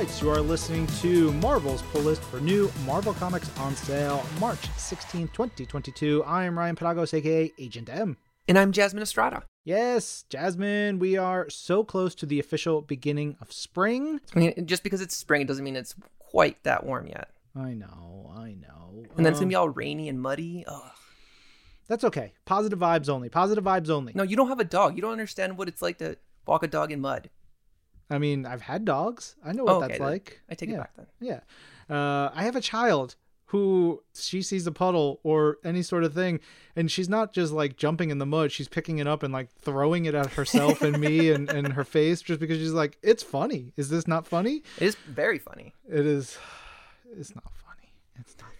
You are listening to Marvel's pull list for new Marvel Comics on sale March 16, 2022. I am Ryan Penagos, aka Agent M. And I'm Jasmine Estrada. Yes, Jasmine, we are so close to the official beginning of spring. I mean, just because it's spring, it doesn't mean it's quite that warm yet. I know, I know. And then it's gonna be Um, all rainy and muddy. Ugh. That's okay. Positive vibes only. Positive vibes only. No, you don't have a dog. You don't understand what it's like to walk a dog in mud. I mean, I've had dogs. I know what Oh, okay, that's then. like. I take yeah. it back then. Yeah. Uh, I have a child who she sees a puddle or any sort of thing, and she's not just like jumping in the mud. She's picking it up and like throwing it at herself and me and, and her face just because she's like, it's funny. Is this not funny? It is very funny. It is. It's not funny. It's not.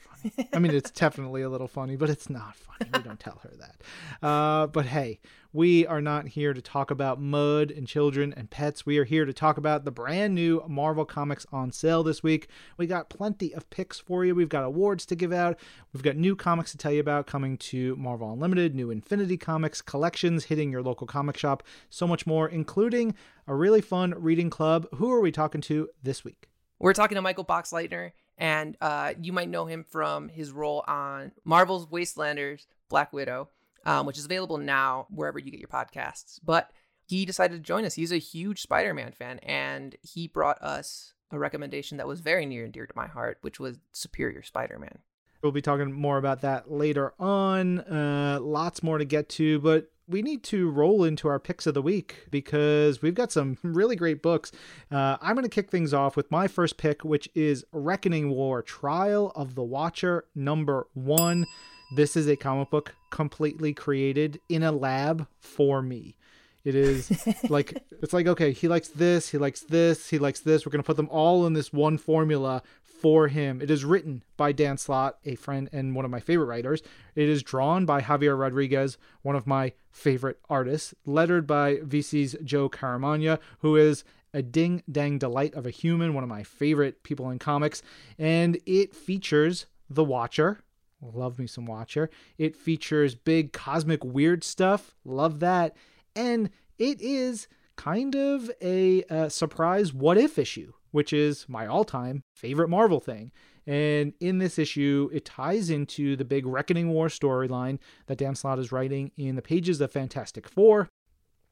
I mean, it's definitely a little funny, but it's not funny. We don't tell her that. Uh, but hey, we are not here to talk about mud and children and pets. We are here to talk about the brand new Marvel Comics on sale this week. We got plenty of picks for you. We've got awards to give out. We've got new comics to tell you about coming to Marvel Unlimited, new Infinity Comics collections hitting your local comic shop, so much more, including a really fun reading club. Who are we talking to this week? We're talking to Michael Boxleitner, and uh, you might know him from his role on Marvel's Wastelanders Black Widow, um, which is available now wherever you get your podcasts. But he decided to join us. He's a huge Spider Man fan, and he brought us a recommendation that was very near and dear to my heart, which was Superior Spider Man. We'll be talking more about that later on. Uh, lots more to get to, but we need to roll into our picks of the week because we've got some really great books. Uh, I'm going to kick things off with my first pick, which is Reckoning War Trial of the Watcher, number one. This is a comic book completely created in a lab for me. It is like it's like okay, he likes this, he likes this, he likes this. We're gonna put them all in this one formula for him. It is written by Dan Slott, a friend and one of my favorite writers. It is drawn by Javier Rodriguez, one of my favorite artists. Lettered by VC's Joe Caramagna, who is a ding dang delight of a human, one of my favorite people in comics. And it features the Watcher, Love me some Watcher. It features big cosmic weird stuff. Love that. And it is kind of a, uh surprise what if issue, which is my all time favorite Marvel thing. And in this issue, it ties into the big Reckoning War storyline that Dan Slott is writing in the pages of Fantastic Four,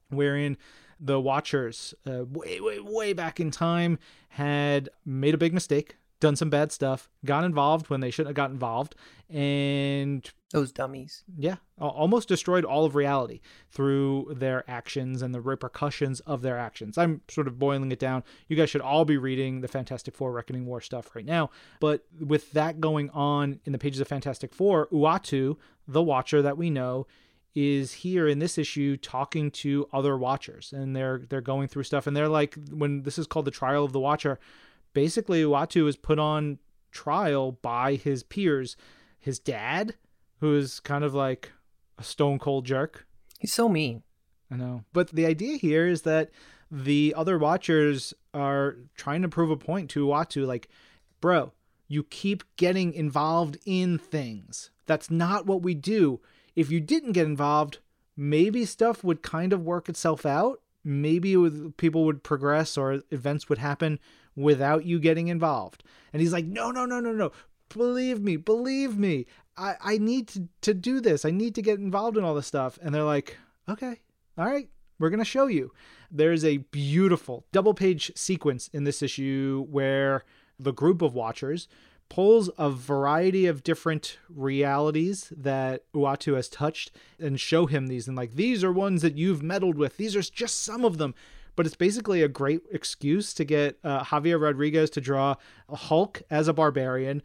wherein the Watchers, uh, way, way, way back in time, had made a big mistake, done some bad stuff, got involved when they shouldn't have got involved, and Those dummies. yeah, almost destroyed all of reality through their actions and the repercussions of their actions. I'm sort of boiling it down. You guys should all be reading the Fantastic Four Reckoning War stuff right now. But with that going on in the pages of Fantastic Four, Uatu, the Watcher that we know, is here in this issue talking to other Watchers, and they're they're going through stuff, and they're like, when this is called the Trial of the Watcher, basically Uatu is put on trial by his peers, his dad, who is kind of like a stone cold jerk. He's so mean. I know. But the idea here is that the other watchers are trying to prove a point to Uatu like, bro, you keep getting involved in things. That's not what we do. If you didn't get involved, maybe stuff would kind of work itself out. Maybe it would, people would progress or events would happen without you getting involved. And he's like, no, no, no, no, no. Believe me, believe me. I, I need to, to do this. I need to get involved in all this stuff. And they're like, okay, all right, we're going to show you. There's a beautiful double page sequence in this issue where the group of watchers pulls a variety of different realities that Uatu has touched and show him these and like these are ones that you've meddled with. These are just some of them. But it's basically a great excuse to get uh, Javier Rodriguez to draw Hulk as a barbarian,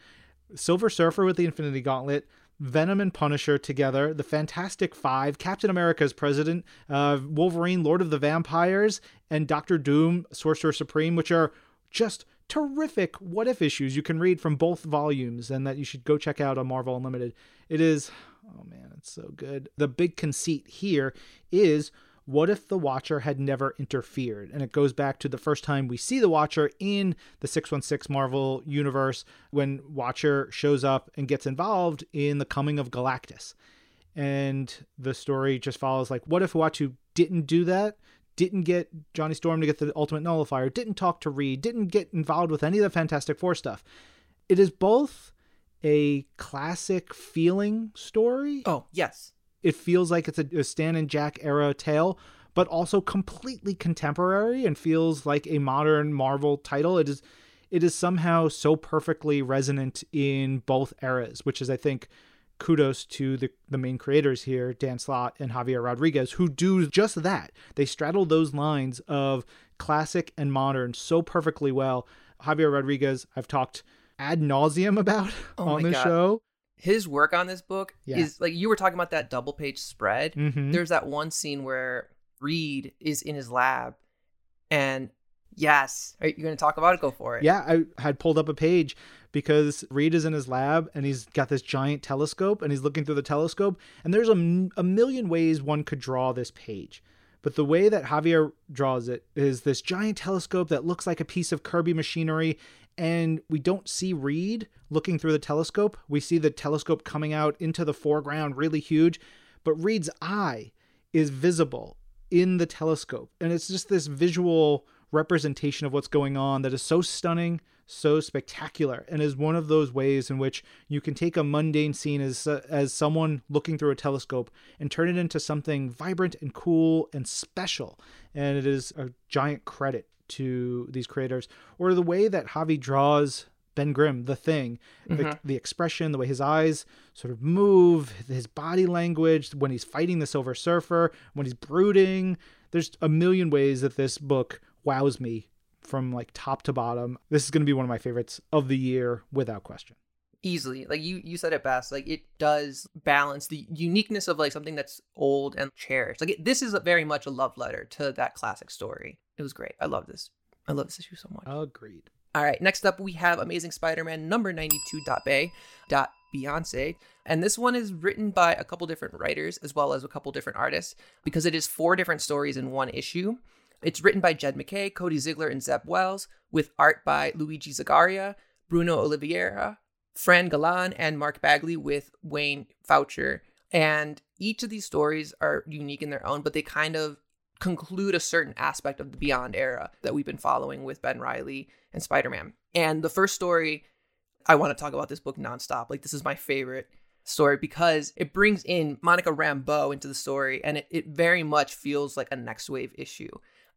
Silver Surfer with the Infinity Gauntlet, Venom and Punisher together, the Fantastic Five, Captain America's President, uh, Wolverine, Lord of the Vampires, and Doctor Doom, Sorcerer Supreme, which are just terrific what if issues you can read from both volumes and that you should go check out on Marvel Unlimited. It is, oh man, it's so good. The big conceit here is what if the Watcher had never interfered? And it goes back to the first time we see the Watcher in the 616 Marvel universe when Watcher shows up and gets involved in the coming of Galactus. And the story just follows like, what if Uatu didn't do that? didn't get Johnny Storm to get the ultimate nullifier, didn't talk to Reed, didn't get involved with any of the Fantastic Four stuff. It is both a classic feeling story. Oh, yes. It feels like it's a, a Stan and Jack era tale, but also completely contemporary and feels like a modern Marvel title. It is it is somehow so perfectly resonant in both eras, which is I think kudos to the, the main creators here, Dan Slott and Javier Rodriguez, who do just that. They straddle those lines of classic and modern so perfectly well. Javier Rodriguez, I've talked ad nauseum about Oh on the show. His work on this book Yeah. is like you were talking about that double page spread. Mhm. There's that one scene where Reed is in his lab and yes, are you going to talk about it? Go for it. Yeah, I had pulled up a page because Reed is in his lab and he's got this giant telescope and he's looking through the telescope. And there's a, m- a million ways one could draw this page. But the way that Javier draws it is this giant telescope that looks like a piece of Kirby machinery. And we don't see Reed looking through the telescope. We see the telescope coming out into the foreground, really huge. But Reed's eye is visible in the telescope. And it's just this visual representation of what's going on that is so stunning, so spectacular, and is one of those ways in which you can take a mundane scene as as someone looking through a telescope and turn it into something vibrant and cool and special. And it is a giant credit to these creators, or the way that Javi draws Ben Grimm, the thing, the, mm-hmm. the expression, the way his eyes sort of move, his body language, when he's fighting the Silver Surfer, when he's brooding. There's a million ways that this book wows me from like top to bottom. This is going to be one of my favorites of the year without question. Easily. Like you you said it best like it does balance the uniqueness of like something that's old and cherished. Like it, this is a very much a love letter to that classic story. It was great. I love this. I love this issue so much. Agreed. all right next up we have amazing spider-man number 92 dot bay dot beyonce. And this one is written by a couple different writers as well as a couple different artists because it is four different stories in one issue. It's written by Jed MacKay, Cody Ziglar, and Zeb Wells, with art by Luigi Zagaria, Bruno Oliveira, Fran Galan, and Mark Bagley, with Wayne Faucher. And each of these stories are unique in their own, but they kind of conclude a certain aspect of the Beyond era that we've been following with Ben Reilly and Spider Man. And the first story, I want to talk about this book nonstop. Like, this is my favorite story because it brings in Monica Rambeau into the story, and it, it very much feels like a next wave issue.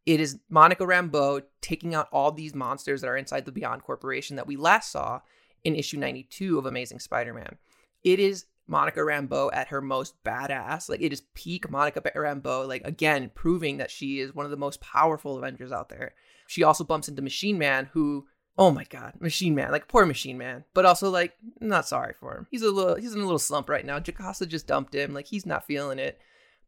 It is Monica Rambeau taking out all these monsters that are inside the Beyond Corporation that we last saw in issue 92 of Amazing Spider Man. It is Monica Rambeau at her most badass. Like, it is peak Monica Rambeau, like, again, proving that she is one of the most powerful Avengers out there. She also bumps into Machine Man, who, oh my god, Machine Man, like, poor Machine Man, but also, like, not sorry for him. He's a little, he's in a little slump right now. Jocasta just dumped him. Like, he's not feeling it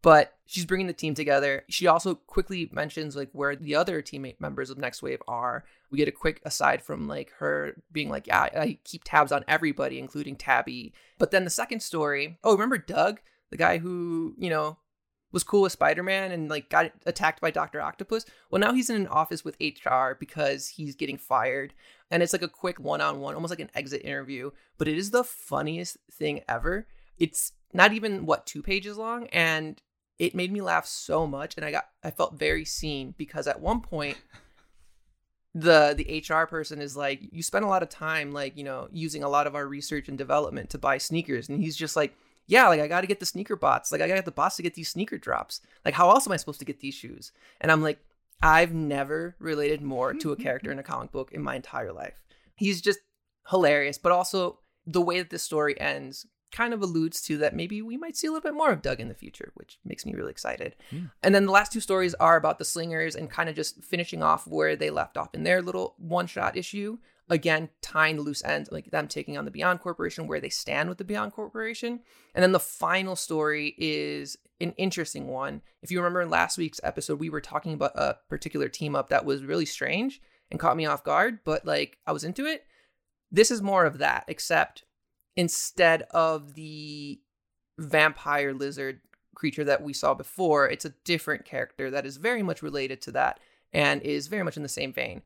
but she's bringing the team together. She also quickly mentions like where the other teammate members of Next Wave are. We get a quick aside from like her being like, yeah, I keep tabs on everybody, including Tabby. But then the second story, oh, remember Doug, the guy who you know was cool with Spider-Man and like got attacked by Doctor Octopus. Well, now he's in an office with HR because he's getting fired, and it's like a quick one-on-one, almost like an exit interview. But it is the funniest thing ever. It's not even what two pages long, and it made me laugh so much and i got i felt very seen because at one point the the hr person is like you spend a lot of time like you know using a lot of our research and development to buy sneakers and he's just like yeah like i got to get the sneaker bots like i got to get the bots to get these sneaker drops. Like how else am i supposed to get these shoes? And i'm like i've never related more to a character in a comic book in my entire life. He's just hilarious but also the way that this story ends kind of alludes to that maybe we might see a little bit more of Doug in the future, which makes me really excited. Yeah. And then the last two stories are about the Slingers and kind of just finishing off where they left off in their little one shot issue. Again, tying the loose ends, like them taking on the Beyond Corporation, where they stand with the Beyond Corporation. And then the final story is an interesting one. If you remember in last week's episode, we were talking about a particular team up that was really strange and caught me off guard, but like I was into it. This is more of that, except instead of the vampire lizard creature that we saw before, it's a different character that is very much related to that and is very much in the same vein.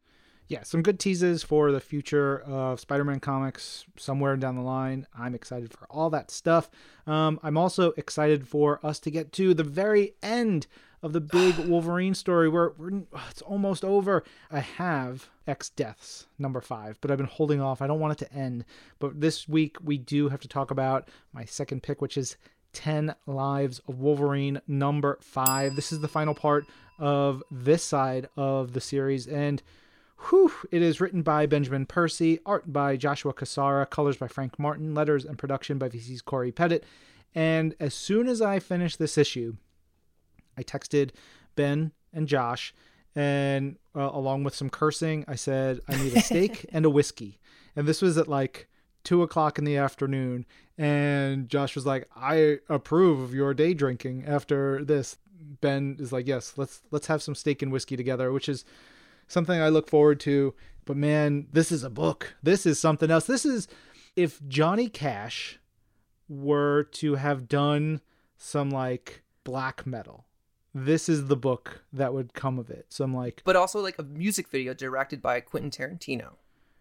Yeah, some good teases for the future of Spider Man comics somewhere down the line. I'm excited for all that stuff. Um, I'm also excited for us to get to the very end of the big Wolverine story. We're, we're it's almost over. I have X Deaths number five, but I've been holding off. I don't want it to end. But this week we do have to talk about my second pick, which is 10 Lives of Wolverine number five. This is the final part of this side of the series. And whew, it is written by Benjamin Percy, art by Joshua Cassara, colors by Frank Martin, letters and production by VC's Cory Petit. And as soon as I finished this issue, I texted Ben and Josh, and uh, along with some cursing, I said, I need a steak and a whiskey. And this was at like two o'clock in the afternoon. And Josh was like, I approve of your day drinking after this. Ben is like, Yes, let's let's have some steak and whiskey together, which is something I look forward to. But man, this is a book. This is something else. This is if Johnny Cash were to have done some like black metal this is the book that would come of it. So I'm like, but also like a music video directed by Quentin Tarantino.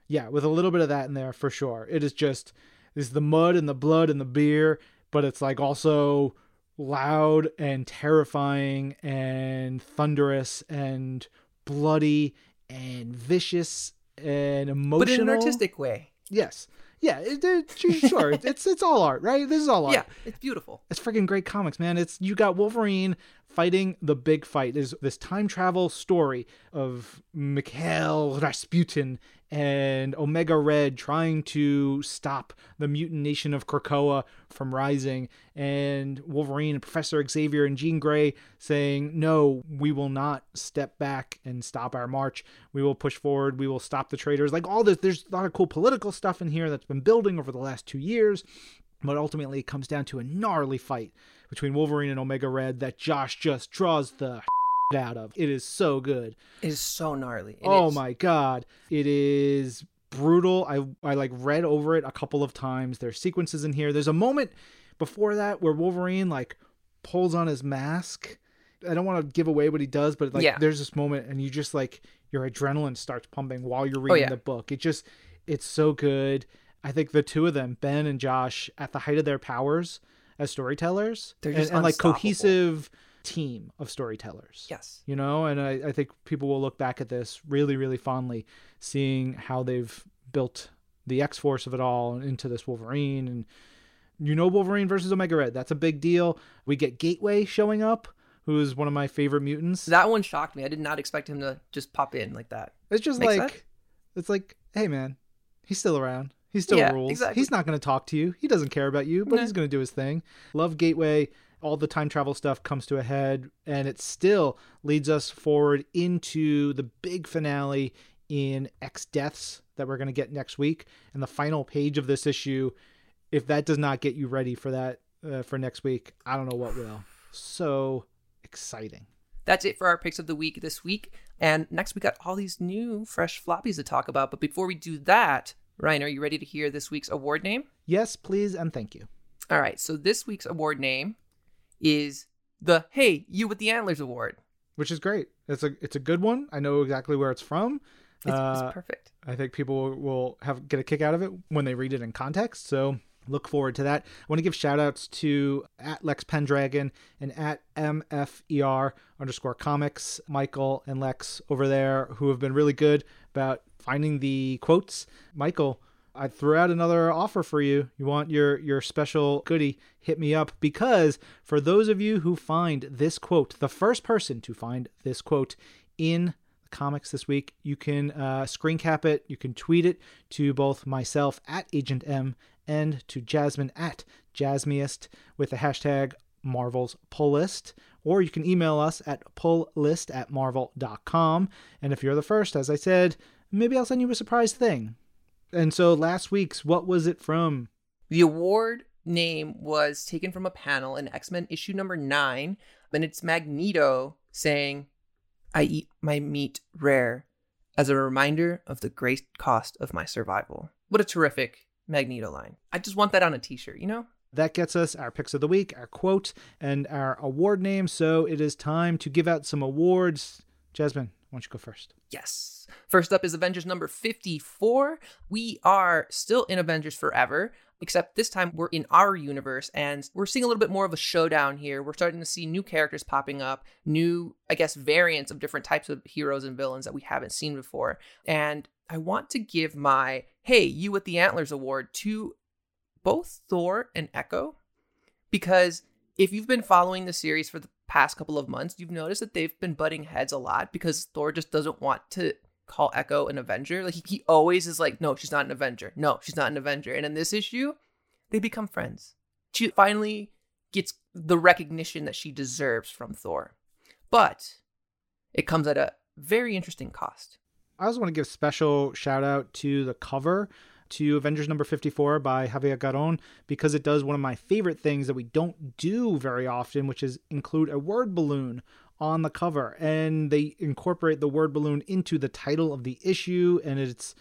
Yeah, with a little bit of that in there for sure. It is just is the mud and the blood and the beer, but it's like also loud and terrifying and thunderous and bloody and vicious and emotional, but in an artistic way. Yes, yeah, it, it, sure. it's it's all art, right? This is all art. Yeah, it's beautiful. It's freaking great comics, man. It's you got Wolverine fighting the big fight. There's this time travel story of Mikhail Rasputin and Omega Red trying to stop the mutant nation of Krakoa from rising, and Wolverine and Professor Xavier and Jean Grey saying, No, we will not step back and stop our march. We will push forward. We will stop the traitors. Like all this, there's a lot of cool political stuff in here that's been building over the last two years. But ultimately, it comes down to a gnarly fight between Wolverine and Omega Red that Josh just draws the out of. It is so good. It is so gnarly. It oh is. my god. It is brutal. I I like read over it a couple of times. There's sequences in here. There's a moment before that where Wolverine like pulls on his mask. I don't want to give away what he does, but like yeah. there's this moment and you just like your adrenaline starts pumping while you're oh, reading oh, yeah. the book. It just it's so good. I think the two of them, Ben and Josh, at the height of their powers as storytellers, they're just and, and like cohesive team of storytellers. Yes. You know, and I, I think people will look back at this really, really fondly, seeing how they've built the X Force of it all into this Wolverine. And you know, Wolverine versus Omega Red, that's a big deal. We get Gateway showing up, who is one of my favorite mutants. That one shocked me. I did not expect him to just pop in like that. It's just Makes like, sense? it's like, hey, man, he's still around. He still yeah, rules. Exactly. He's not going to talk to you. He doesn't care about you, but nah. he's going to do his thing. Love Gateway all the time travel stuff comes to a head and it still leads us forward into the big finale in X Deaths that we're going to get next week. And the final page of this issue if that does not get you ready for that uh, for next week I don't know what will. So exciting. That's it for our picks of the week this week. And next we got all these new fresh floppies to talk about. But before we do that Ryan are you ready to hear this week's award name? Yes please and thank you. All right so this week's award name is the Hey You with the Antlers Award, which is great. It's a it's a good one. I know exactly where it's from. It's, uh, it's perfect. I think people will have get a kick out of it when they read it in context. So look forward to that. I want to give shout outs to at Lex Pendragon and at MFER underscore comics, Michael and Lex over there, who have been really good about finding the quotes. Michael I threw out another offer for you. You want your your special goodie? Hit me up because for those of you who find this quote, the first person to find this quote in the comics this week, you can uh, screen cap it. You can tweet it to both myself at Agent M and to Jasmine at Jasmiest with the hashtag Marvel's Pull List. Or you can email us at pulllist at marvel.com. And if you're the first, as I said, maybe I'll send you a surprise thing. And so last week's, what was it from? The award name was taken from a panel in X Men issue number nine, and it's Magneto saying, I eat my meat rare as a reminder of the great cost of my survival. What a terrific Magneto line. I just want that on a t shirt, you know? That gets us our picks of the week, our quote, and our award name. So it is time to give out some awards. Jasmine, why don't you go first? Yes. First up is Avengers number 54. We are still in Avengers Forever, except this time we're in our universe and we're seeing a little bit more of a showdown here. We're starting to see new characters popping up, new, I guess, variants of different types of heroes and villains that we haven't seen before. And I want to give my Hey, You with the Antlers award to both Thor and Echo because if you've been following the series for the past couple of months, you've noticed that they've been butting heads a lot because Thor just doesn't want to call Echo an Avenger. Like he, he always is like, no, she's not an Avenger. No, she's not an Avenger. And in this issue, they become friends. She finally gets the recognition that she deserves from Thor. But it comes at a very interesting cost. I also want to give a special shout out to the cover to Avengers number 54 by Javier Garron because it does one of my favorite things that we don't do very often, which is include a word balloon on the cover. And they incorporate the word balloon into the title of the issue, and it's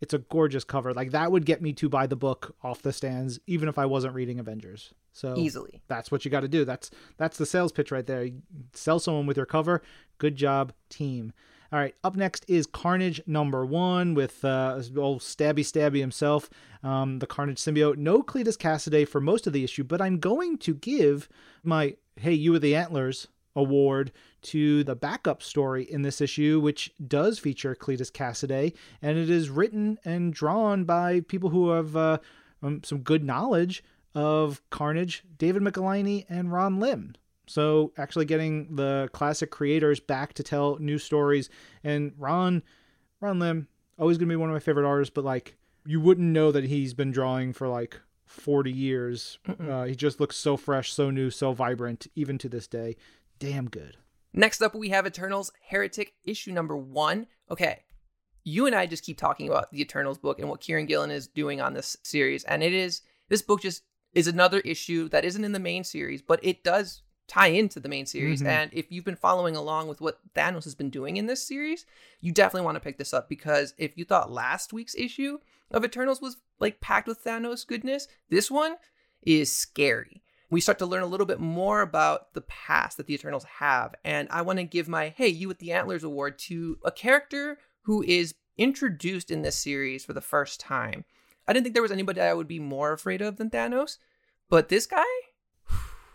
it's a gorgeous cover. Like that would get me to buy the book off the stands, even if I wasn't reading Avengers. So easily, that's what you got to do. That's that's the sales pitch right there. You sell someone with your cover. Good job, team. All right, up next is Carnage number one with uh, old Stabby Stabby himself, um, the Carnage symbiote. No Cletus Kasady for most of the issue, but I'm going to give my Hey You With the Antlers award to the backup story in this issue, which does feature Cletus Kasady, and it is written and drawn by people who have uh, um, some good knowledge of Carnage, David Michelinie and Ron Lim. So actually getting the classic creators back to tell new stories. And Ron, Ron Lim, always gonna be one of my favorite artists, but like you wouldn't know that he's been drawing for like 40 years. Uh, he just looks so fresh, so new, so vibrant, even to this day. Damn good. Next up, we have Eternals Heretic issue number one. Okay, you and I just keep talking about the Eternals book and what Kieron Gillen is doing on this series, and it is this book just is another issue that isn't in the main series, but it does tie into the main series. Mm-hmm. And if you've been following along with what Thanos has been doing in this series, you definitely want to pick this up because if you thought last week's issue of Eternals was like packed with Thanos goodness, this one is scary. We start to learn a little bit more about the past that the Eternals have. And I want to give my Hey, You with the Antlers award to a character who is introduced in this series for the first time. I didn't think there was anybody I would be more afraid of than Thanos, but this guy,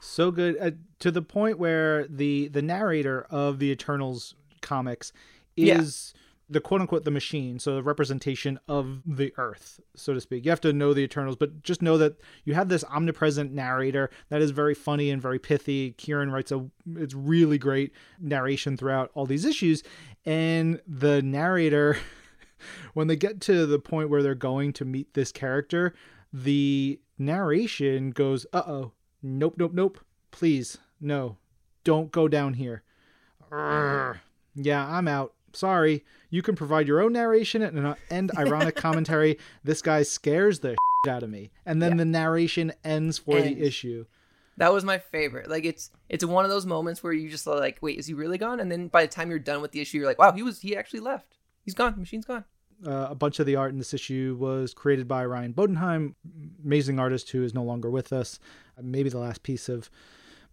so good uh, to the point where the the narrator of the Eternals comics is yeah. the quote unquote the machine, so the representation of the Earth, so to speak. You have to know the Eternals, but just know that you have this omnipresent narrator that is very funny and very pithy. Kieron writes a it's really great narration throughout all these issues, and the narrator. when they get to the point where they're going to meet this character, the narration goes, "Uh oh, Nope, nope, nope. Please, no. Don't go down here. Urgh. Yeah, I'm out. Sorry. You can provide your own narration and, uh, and ironic commentary. This guy scares the out of me. And then yeah. the narration ends for ends. the issue. That was my favorite. Like it's it's one of those moments where you just like, wait, is he really gone? And then by the time you're done with the issue, you're like, wow, he was he actually left. He's gone. The machine's gone. Uh, a bunch of the art in this issue was created by Ryan Bodenheim, amazing artist who is no longer with us. Maybe the last piece of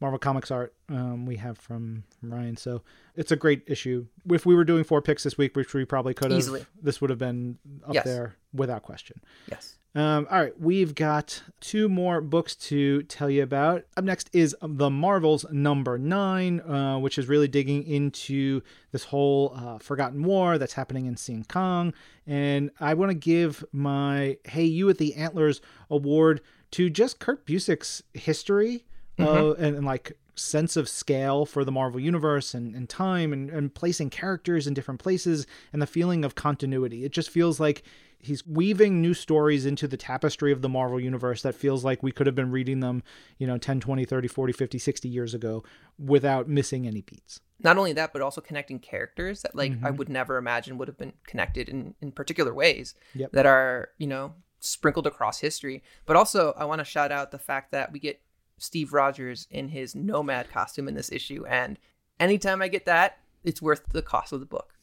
Marvel Comics art um, we have from, from Ryan. So it's a great issue. If we were doing four picks this week, which we probably could have, Easily. this would have been up yes. there without question. Yes. Um, all right, we've got two more books to tell you about. Up next is The Marvels number nine, uh, which is really digging into this whole uh, Forgotten War that's happening in Siancong. And I want to give my Hey You at the Antlers award to just Kurt Busiek's history mm-hmm. uh, and, and like sense of scale for the Marvel Universe and, and time and, and placing characters in different places and the feeling of continuity. It just feels like he's weaving new stories into the tapestry of the Marvel Universe that feels like we could have been reading them, you know, 10, 20, 30, 40, 50, 60 years ago without missing any beats. Not only that, but also connecting characters that like mm-hmm. I would never imagine would have been connected in, in particular ways yep. that are, you know, sprinkled across history. But also I want to shout out the fact that we get Steve Rogers in his nomad costume in this issue. And anytime I get that, it's worth the cost of the book.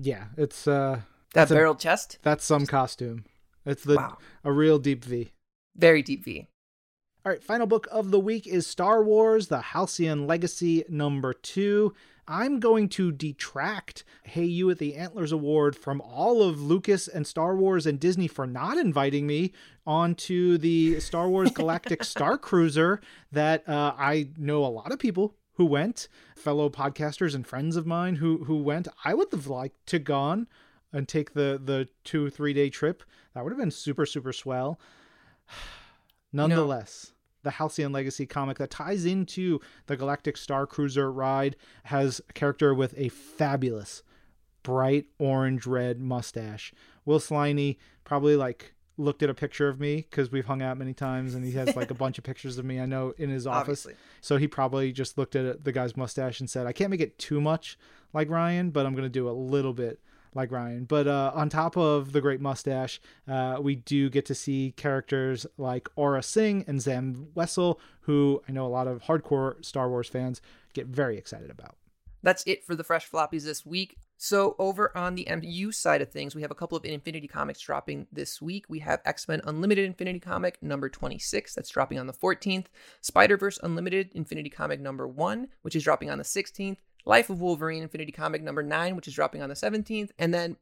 Yeah, it's uh that barrel chest. That's some costume. It's the wow. a real deep V. Very deep V. All right, final book of the week is Star Wars: The Halcyon Legacy number two. I'm going to detract Hey You at the Antlers Award from all of Lucas and Star Wars and Disney for not inviting me onto the Star Wars Galactic Star Cruiser that uh, I know a lot of people who went, fellow podcasters and friends of mine who who went. I would have liked to gone and take the the two three day trip. That would have been super super swell. Nonetheless, the Halcyon Legacy comic that ties into the Galactic Star Cruiser ride has a character with a fabulous bright orange red mustache. Will Sliney probably like looked at a picture of me because we've hung out many times and he has like a bunch of pictures of me I know in his office. Obviously. So he probably just looked at the guy's mustache and said, I can't make it too much like Ryan, but I'm going to do a little bit like Ryan. But uh, on top of the great mustache, uh, we do get to see characters like Aurra Sing and Zam Wesell, who I know a lot of hardcore Star Wars fans get very excited about. That's it for the fresh floppies this week. So, over on the MU side of things, we have a couple of Infinity comics dropping this week. We have X Men Unlimited Infinity comic number 26, that's dropping on the 14th. Spider Verse Unlimited Infinity comic number 1, which is dropping on the 16th. Life of Wolverine Infinity comic number 9, which is dropping on the 17th. And then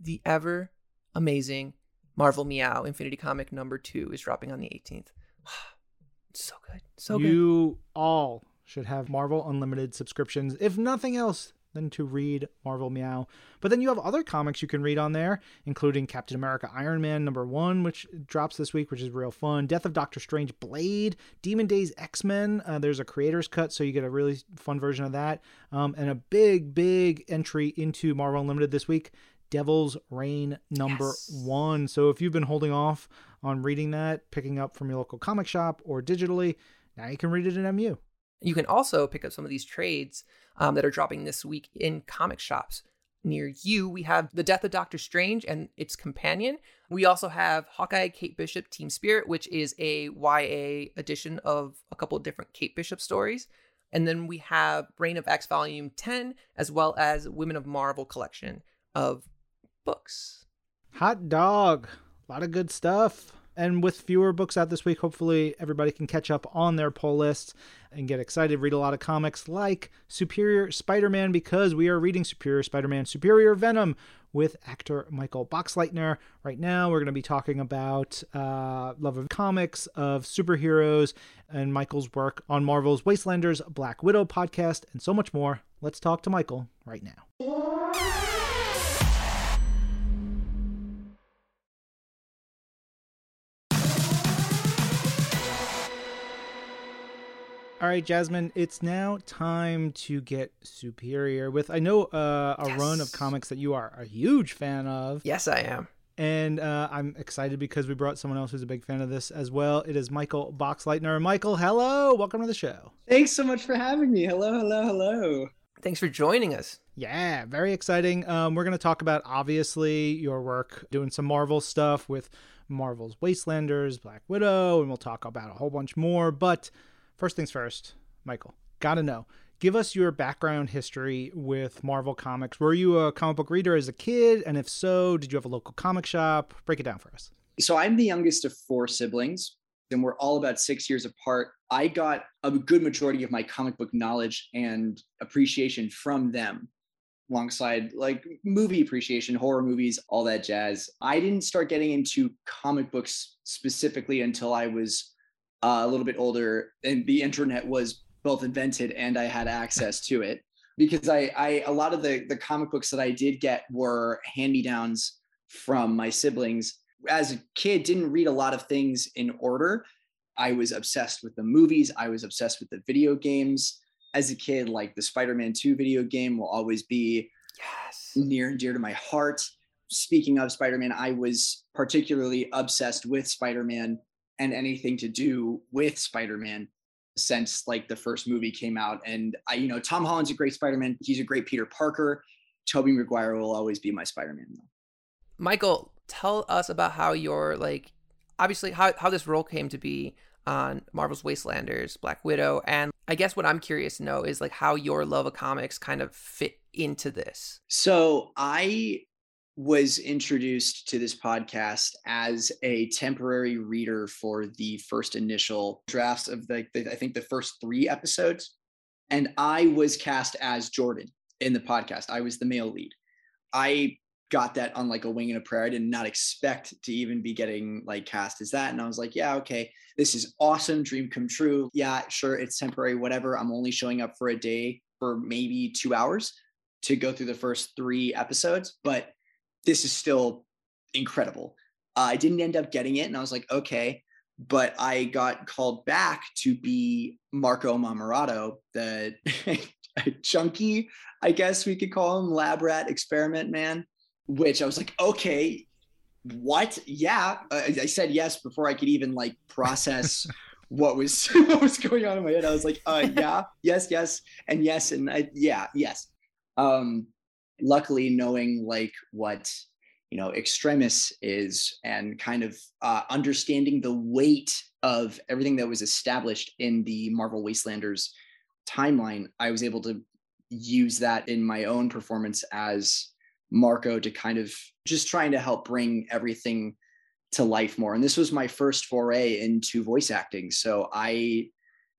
the ever amazing Marvel Meow Infinity comic number 2 is dropping on the 18th. so good. So good. you all should have Marvel Unlimited subscriptions. If nothing else, than to read Marvel Meow. But then you have other comics you can read on there, including Captain America Iron Man number one, which drops this week, which is real fun. Death of Doctor Strange Blade, Demon Days X Men. Uh, there's a creator's cut, so you get a really fun version of that. Um, and a big, big entry into Marvel Unlimited this week. Devil's Reign number yes. one. So if you've been holding off on reading that, picking up from your local comic shop or digitally, now you can read it in MU. You can also pick up some of these trades um, that are dropping this week in comic shops near you. We have The Death of Doctor Strange and its companion. We also have Hawkeye Kate Bishop Team Spirit, which is a YA edition of a couple of different Kate Bishop stories. And then we have Reign of X Volume 10, as well as Women of Marvel collection of books. Hot dog. A lot of good stuff. And with fewer books out this week, hopefully everybody can catch up on their pull lists and get excited, read a lot of comics like Superior Spider Man, because we are reading Superior Spider Man, Superior Venom with actor Michael Boxleitner. Right now, we're going to be talking about uh, love of comics, of superheroes, and Michael's work on Marvel's Wastelanders Black Widow podcast, and so much more. Let's talk to Michael right now. All right, Jasmine, it's now time to get superior with I know uh, a yes. run of comics that you are a huge fan of. Yes, I am. And uh, I'm excited because we brought someone else who's a big fan of this as well. It is Michael Boxleitner. Michael, hello. Welcome to the show. Thanks so much for having me. Hello, hello, hello. Thanks for joining us. Yeah, very exciting. Um, we're going to talk about obviously your work doing some Marvel stuff with Marvel's Wastelanders, Black Widow, and we'll talk about a whole bunch more. But First things first, Michael, gotta know. Give us your background history with Marvel Comics. Were you a comic book reader as a kid? And if so, did you have a local comic shop? Break it down for us. So I'm the youngest of four siblings, and we're all about six years apart. I got a good majority of my comic book knowledge and appreciation from them alongside like movie appreciation, horror movies, all that jazz. I didn't start getting into comic books specifically until I was uh, a little bit older and the internet was both invented and I had access to it because I, I a lot of the the comic books that I did get were hand me downs from my siblings. As a kid, didn't read a lot of things in order. I was obsessed with the movies. I was obsessed with the video games. As a kid, like the Spider-Man 2 video game will always be yes. near and dear to my heart. Speaking of Spider-Man, I was particularly obsessed with Spider-Man and anything to do with Spider-Man since like the first movie came out. And I, you know, Tom Holland's a great Spider-Man. He's a great Peter Parker. Tobey Maguire will always be my Spider-Man though. Michael, tell us about how your like obviously how, how this role came to be on Marvel's Wastelanders, Black Widow, and I guess what I'm curious to know is like how your love of comics kind of fit into this. So I was introduced to this podcast as a temporary reader for the first initial drafts of the, the I think the first three episodes. and I was cast as Jordan in the podcast. I was the male lead. I got that on like a wing and a prayer. I did not expect to even be getting like cast as that. And I was like, yeah, okay, this is awesome. Dream come true. Yeah, sure, it's temporary, whatever. I'm only showing up for a day for maybe two hours to go through the first three episodes, but this is still incredible. Uh, I didn't end up getting it. And I was like, okay. But I got called back to be Marco Marmorato, the chunky, I guess we could call him, lab rat experiment man which I was like, okay, what? Yeah, uh, I said yes before I could even like process what was what was going on in my head. I was like, uh, yeah, yes, yes, and yes, and I, yeah, yes. Um, luckily, knowing like what you know extremis is and kind of uh, understanding the weight of everything that was established in the Marvel Wastelanders timeline, I was able to use that in my own performance as Marco to kind of just trying to help bring everything to life more. And this was my first foray into voice acting. So I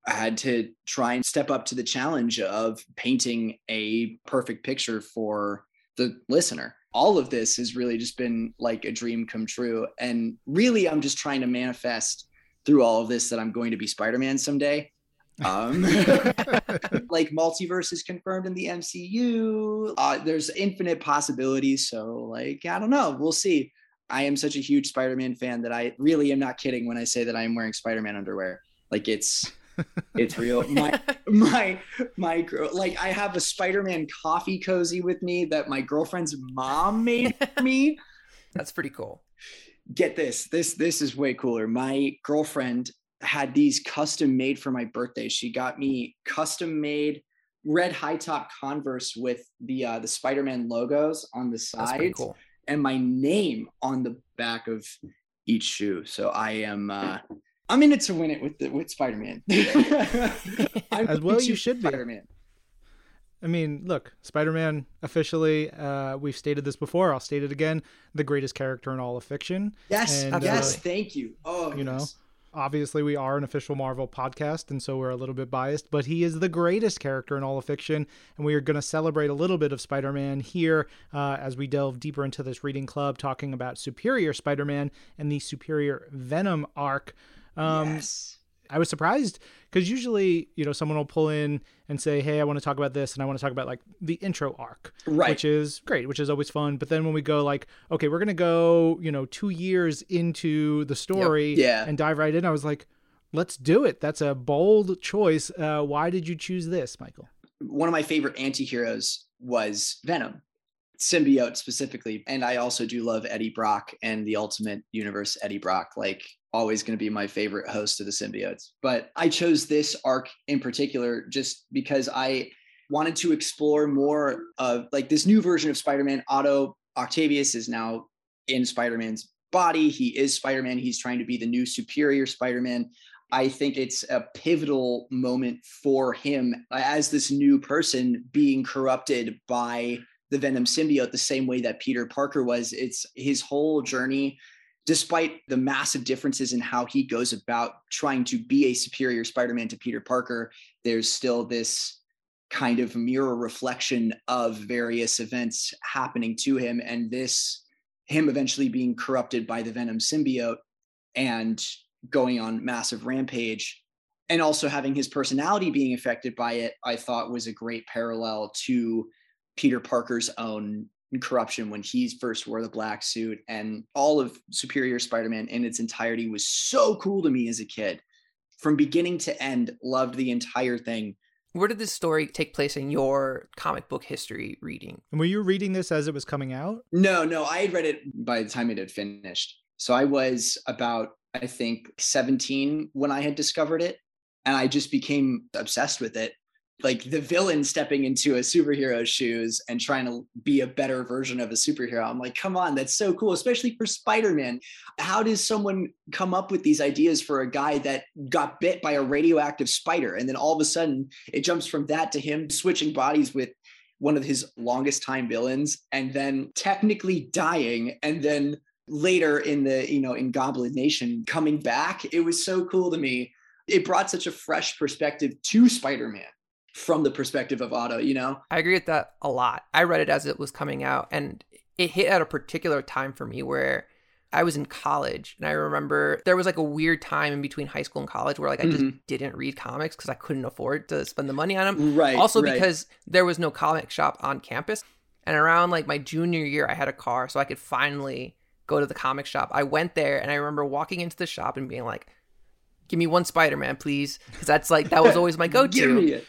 had to try and step up to the challenge of painting a perfect picture for the listener. All of this has really just been like a dream come true. And really, I'm just trying to manifest through all of this that I'm going to be Spider Man someday. Um, like multiverse is confirmed in the MCU. Uh, there's infinite possibilities. So, like, I don't know. We'll see. I am such a huge Spider-Man fan that I really am not kidding when I say that I am wearing Spider-Man underwear. Like, it's it's real. My my my girl, like, I have a Spider-Man coffee cozy with me that my girlfriend's mom made me. That's pretty cool. Get this. This this is way cooler. My girlfriend had these custom made for my birthday. She got me custom made red high top Converse with the uh, the Spider Man logos on the side cool. and my name on the back of each shoe. So I am uh, I'm in it to win it with the, with Spider Man. As well, you should be Spider Man. I mean, look, Spider Man officially, uh, we've stated this before, I'll state it again, the greatest character in all of fiction. Yes, And, yes, uh, thank you. Oh, you know, obviously we are an official Marvel podcast, and so we're a little bit biased, but he is the greatest character in all of fiction, and we are going to celebrate a little bit of Spider Man here uh, as we delve deeper into this reading club, talking about Superior Spider Man and the Superior Venom arc. Um, yes. I was surprised because usually, you know, someone will pull in and say, "Hey, I want to talk about this," and I want to talk about like the intro arc, Right. Which is great, which is always fun. But then when we go like, okay, we're gonna go, you know, two years into the story, Yeah. and dive right in, I was like, let's do it. That's a bold choice. Uh, why did you choose this, Michael? one of my favorite anti-heroes was Venom, symbiote specifically. And I also do love Eddie Brock and the Ultimate Universe Eddie Brock. Like always going to be my favorite host of the symbiotes. But I chose this arc in particular just because I wanted to explore more of like this new version of Spider-Man. Otto Octavius is now in Spider-Man's body. He is Spider-Man. He's trying to be the new superior Spider-Man. I think it's a pivotal moment for him as this new person being corrupted by the Venom symbiote the same way that Peter Parker was. It's his whole journey, despite the massive differences in how he goes about trying to be a superior Spider Man to Peter Parker, there's still this kind of mirror reflection of various events happening to him. And this, him eventually being corrupted by the Venom symbiote and going on massive rampage and also having his personality being affected by it i thought was a great parallel to peter parker's own corruption when he first wore the black suit and all of superior spider-man in its entirety was so cool to me as a kid from beginning to end loved the entire thing Where did this story take place in your comic book history reading? And were you reading this as it was coming out? no no i had read it by the time it had finished so i was about i think 17 when i had discovered it and I just became obsessed with it. Like the villain stepping into a superhero's shoes and trying to be a better version of a superhero. I'm like, come on, that's so cool, especially for Spider Man. How does someone come up with these ideas for a guy that got bit by a radioactive spider? And then all of a sudden it jumps from that to him switching bodies with one of his longest time villains and then technically dying and then later in the you know in goblin nation coming back it was so cool to me it brought such a fresh perspective to Spider-Man. From the perspective of Otto, you know? I agree with that a lot. I read it as it was coming out, and it hit at a particular time for me where I was in college, and I remember there was like a weird time in between high school and college where like I just Mhm. didn't read comics because I couldn't afford to spend the money on them. Right. also right. because there was no comic shop on campus, and around like my junior year, I had a car, so I could finally go to the comic shop. I went there, and I remember walking into the shop and being like. Give me one Spider-Man, please, because that's like that was always my Give go-to.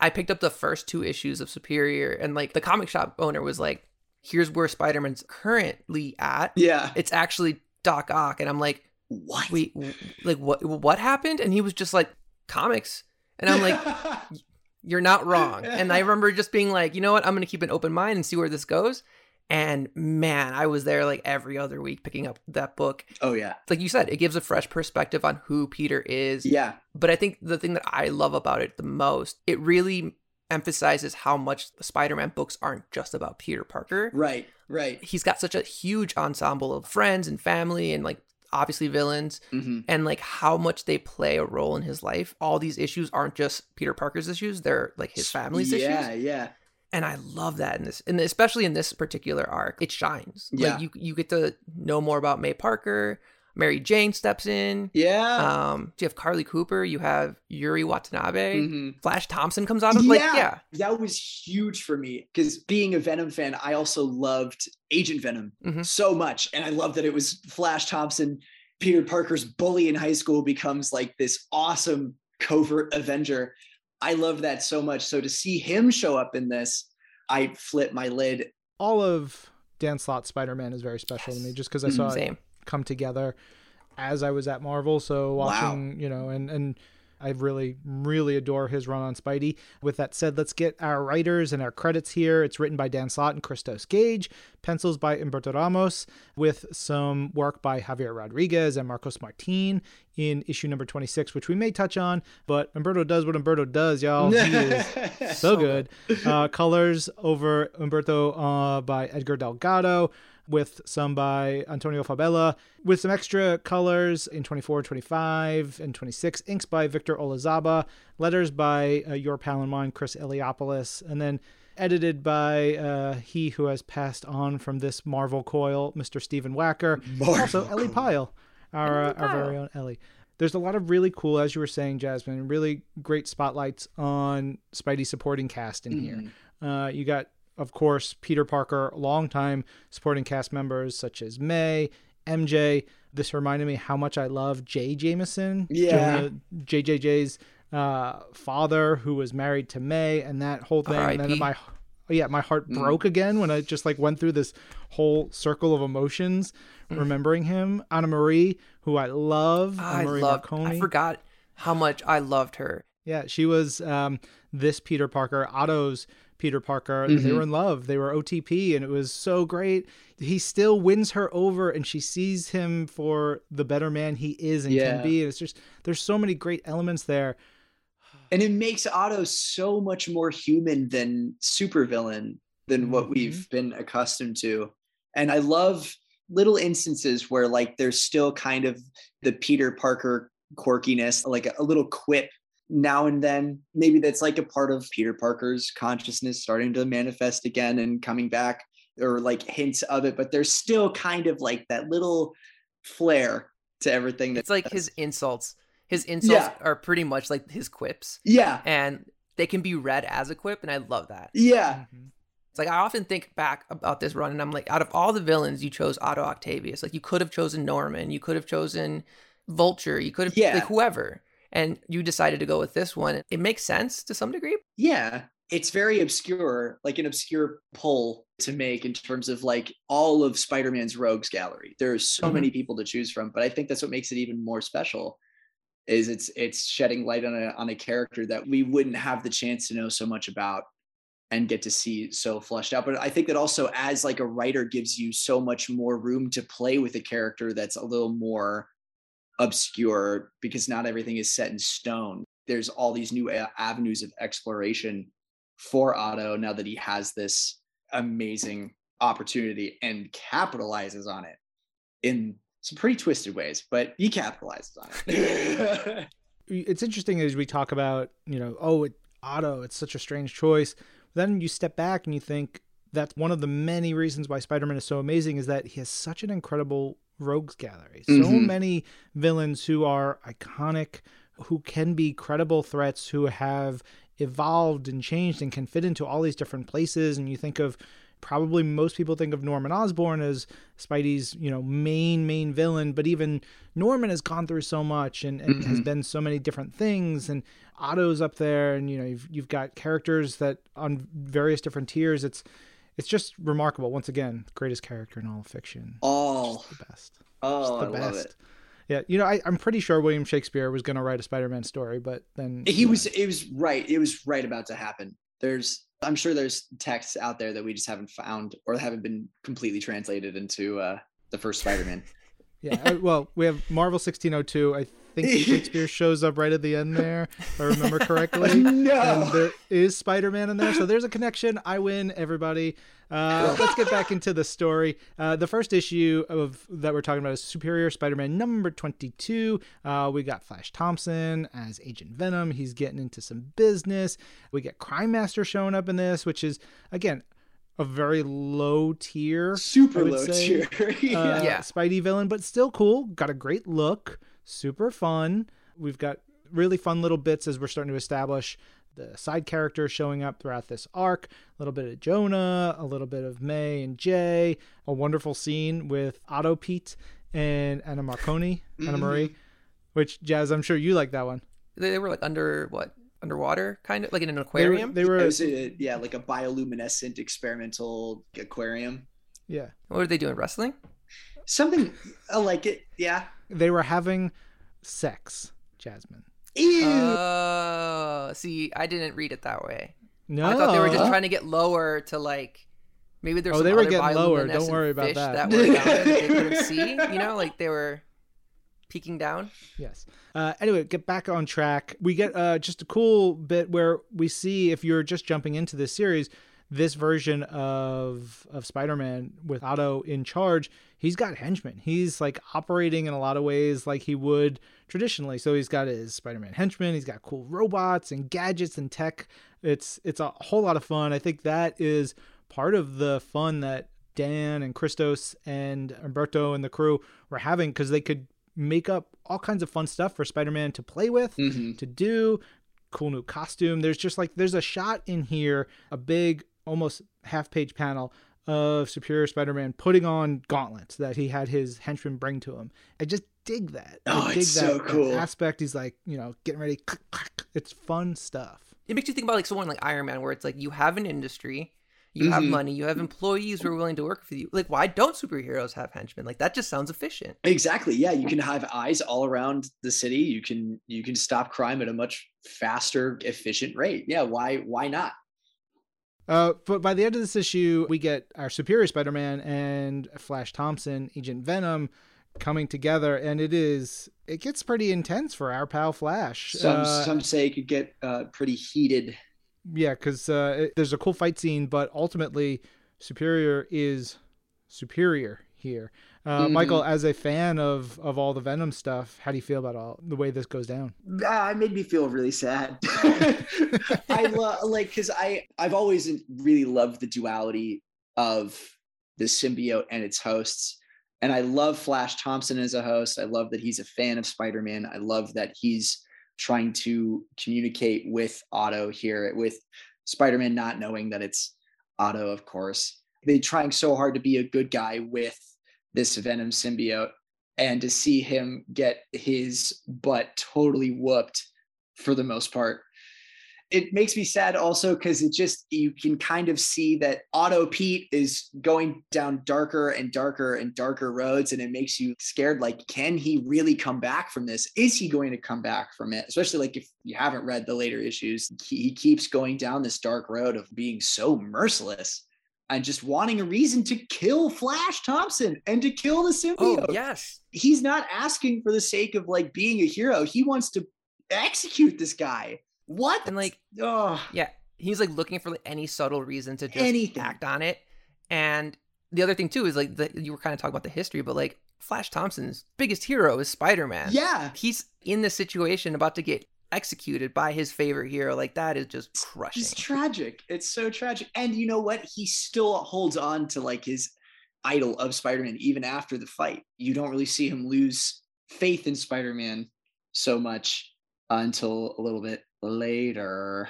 I picked up the first two issues of Superior, and like the comic shop owner was like, "Here's where Spider-Man's currently at. yeah. It's actually Doc Ock," and I'm like, What? "Wait, like what? What happened?" And he was just like, "Comics," and I'm like, "You're not wrong." And I remember just being like, "You know what? I'm gonna keep an open mind and see where this goes." And man, I was there like every other week picking up that book. oh yeah. Like you said, it gives a fresh perspective on who Peter is Yeah. but I think the thing that I love about it the most, it really emphasizes how much the Spider-Man books aren't just about Peter Parker. Right. Right. He's got such a huge ensemble of friends and family and like obviously villains hmm and like how much they play a role in his life. All these issues aren't just Peter Parker's issues, they're like his family's yeah, issues. Yeah, yeah. And I love that in this and especially in this particular arc, it shines. Yeah. Like you you get to know more about May Parker, Mary Jane steps in. Yeah. Um, you have Carly Cooper, you have Yuri Watanabe. Mhm. Flash Thompson comes out of like yeah. that was huge for me because being a Venom fan, I also loved Agent Venom Mhm. so much, and I love that it was Flash Thompson, Peter Parker's bully in high school, becomes like this awesome covert Avenger. I love that so much. So to see him show up in this, I flip my lid. All of Dan Slott's Spider Man is very special to me, just because I mm-hmm. saw it come together as I was at Marvel. So Wow. watching, you know, and and I really really adore his run on Spidey. With that said, let's get our writers and our credits here. It's written by Dan Slott and Christos Gage, pencils by Humberto Ramos, with some work by Javier Rodriguez and Marcos Martin in issue number 26, which we may touch on. But Humberto does what Humberto does, y'all. He is so good. Uh, colors over Humberto uh, by Edgar Delgado, with some by Antonio Fabela, with some extra colors in 24, 25, and 26. Inks by Victor Olazaba, letters by uh, your pal and mine, Chris Eliopoulos, and then edited by uh, he who has passed on from this Marvel coil, Mr. Stephen Wacker. Also, Ellie Pyle, our, uh, Ellie our very own Ellie. There's a lot of really cool, as you were saying, Jasmine, really great spotlights on Spidey supporting cast in here. Mhm. Uh, you got, of course, Peter Parker, longtime supporting cast members such as May, MJ. This reminded me how much I love Jay Jameson, Yeah. JJJ's uh, father, who was married to May, and that whole thing. And then my, yeah, my heart Mm. broke again when I just like went through this whole circle of emotions, Mm. remembering him. Anna Marie, who I love, I love I forgot how much I loved her. Yeah, she was um, this Peter Parker, Otto's Peter Parker. They Mhm. were in love. They were OTP, and it was so great. He still wins her over, and she sees him for the better man he is and Yeah. can be. And it's just there's so many great elements there. and it makes Otto so much more human than supervillain than what Mhm. we've been accustomed to. And I love little instances where like there's still kind of the Peter Parker quirkiness, like a, a little quip now and then. Maybe that's like a part of Peter Parker's consciousness starting to manifest again and coming back, or like hints of it. But there's still kind of like that little flair to everything. That It's like his insults. His insults Yeah. are pretty much like his quips, yeah, and they can be read as a quip, and I love that. yeah, mm-hmm. It's like I often think back about this run, and I'm like, out of all the villains, you chose Otto Octavius. Like you could have chosen Norman, you could have chosen Vulture, you could have Yeah. like whoever, and you decided to go with this one. It makes sense to some degree. Yeah, it's very obscure, like an obscure pull to make in terms of like all of Spider-Man's rogues gallery. There's so Mhm. many people to choose from, but I think that's what makes it even more special. Is it's it's shedding light on a on a character that we wouldn't have the chance to know so much about and get to see so flushed out. But I think that also as like a writer gives you so much more room to play with a character that's a little more obscure because not everything is set in stone. There's all these new a- avenues of exploration for Otto now that he has this amazing opportunity and capitalizes on it in some pretty twisted ways, but he capitalizes on it. it's interesting as we talk about, you know, oh, it, Otto. It's such a strange choice. Then you step back and you think that's one of the many reasons why Spider Man is so amazing is that he has such an incredible rogues gallery. So Mhm. many villains who are iconic, who can be credible threats, who have evolved and changed and can fit into all these different places. And you think of probably most people think of Norman Osborn as Spidey's, you know, main main villain, but even Norman has gone through so much and, and has Mhm. been so many different things and Otto's up there and you know, you've you've got characters that on various different tiers. It's it's just remarkable. Once again, greatest character in all of fiction. All. Just the best. Oh, Just I the love best. it. Yeah, you know, I, I'm pretty sure William Shakespeare was going to write a Spider-Man story, but then He was. It was right. It was right about to happen. There's. I'm sure there's texts out there that we just haven't found or haven't been completely translated into uh, the first Spider-Man. Yeah, uh, well, we have Marvel 1602. I think Shakespeare shows up right at the end there, if I remember correctly. And no. there is Spider-Man in there, so there's a connection. I win, everybody. Uh, let's get back into the story. Uh, the first issue of that we're talking about is Superior Spider-Man number 22. Uh, we got Flash Thompson as Agent Venom. He's getting into some business. We get Crime Master showing up in this, which is again a very low tier Super low say, tier. uh. Yeah. Spidey villain, but still cool. Got a great look, super fun. We've got really fun little bits as we're starting to establish the side characters showing up throughout this arc. A little bit of Jonah, a little bit of May and Jay, a wonderful scene with Otto Pete and Anna Marconi, Anna Mhm. Marie, which Jazz, I'm sure you like that one. They they were like under what underwater, kind of like in an They were- aquarium. They It were, was a, yeah, like a bioluminescent experimental aquarium. yeah, What were they doing? Wrestling? Something I like it. Yeah. They were having sex, Jasmine. Ew. Oh, see, I didn't read it that way. No, I thought they were just trying to get lower to like maybe there's Oh, some they were other getting lower. Don't worry about fish that. that were down that they couldn't see. You know, like they were peeking down. Yes. Uh, anyway, get back on track. We get uh, just a cool bit where we see if you're just jumping into this series, this version of of Spider-Man with Otto in charge, he's got henchmen. He's like operating in a lot of ways like he would traditionally. So he's got his Spider-Man henchmen. He's got cool robots and gadgets and tech. It's it's a whole lot of fun. I think that is part of the fun that Dan and Christos and Humberto and the crew were having because they could make up all kinds of fun stuff for Spider-Man to play with, Mhm. to do. Cool new costume. There's just like there's a shot in here, a big almost half-page panel of Superior Spider-Man putting on gauntlets that he had his henchmen bring to him. I just dig that. Oh, I dig it's that, so that cool. aspect. He's like, you know, getting ready. It's fun stuff. It makes you think about like someone like Iron Man, where it's like you have an industry, you have Mhm. money, you have employees who are willing to work for you. Like, why don't superheroes have henchmen? Like that just sounds efficient. Exactly. Yeah, you can have eyes all around the city. You can you can stop crime at a much faster, efficient rate. Yeah, why why not? Uh, but by the end of this issue, we get our Superior Spider-Man and Flash Thompson, Agent Venom, coming together, and it is it gets pretty intense for our pal Flash. Some Uh, some say it could get uh, pretty heated. yeah, because uh, there's a cool fight scene, but ultimately, Superior is superior here. Uh, Mhm. Michael, as a fan of of all the Venom stuff, how do you feel about all the way this goes down? Ah, it made me feel really sad. I love like because I I've always really loved the duality of the symbiote and its hosts, and I love Flash Thompson as a host. I love that he's a fan of Spider Man. I love that he's trying to communicate with Otto here, with Spider Man not knowing that it's Otto, of course. They're trying so hard to be a good guy with this Venom symbiote and to see him get his butt totally whooped for the most part. It makes me sad also because it just, you can kind of see that Otto Pete is going down darker and darker and darker roads. And it makes you scared like, can he really come back from this? Is he going to come back from it? Especially like if you haven't read the later issues, he keeps going down this dark road of being so merciless and just wanting a reason to kill Flash Thompson and to kill the symbiote Oh yes, he's not asking for the sake of like being a hero. He wants to execute this guy. What? and like oh, yeah, he's like looking for like any subtle reason to just Anything. act on it. And the other thing too is like the, you were kind of talking about the history, but like Flash Thompson's biggest hero is Spider Man. yeah. he's in this situation about to get executed by his favorite hero. Like that is just crushing. It's tragic. It's so tragic. And you know what? He still holds on to like his idol of Spider-Man even after the fight. You don't really see him lose faith in Spider-Man so much until a little bit later.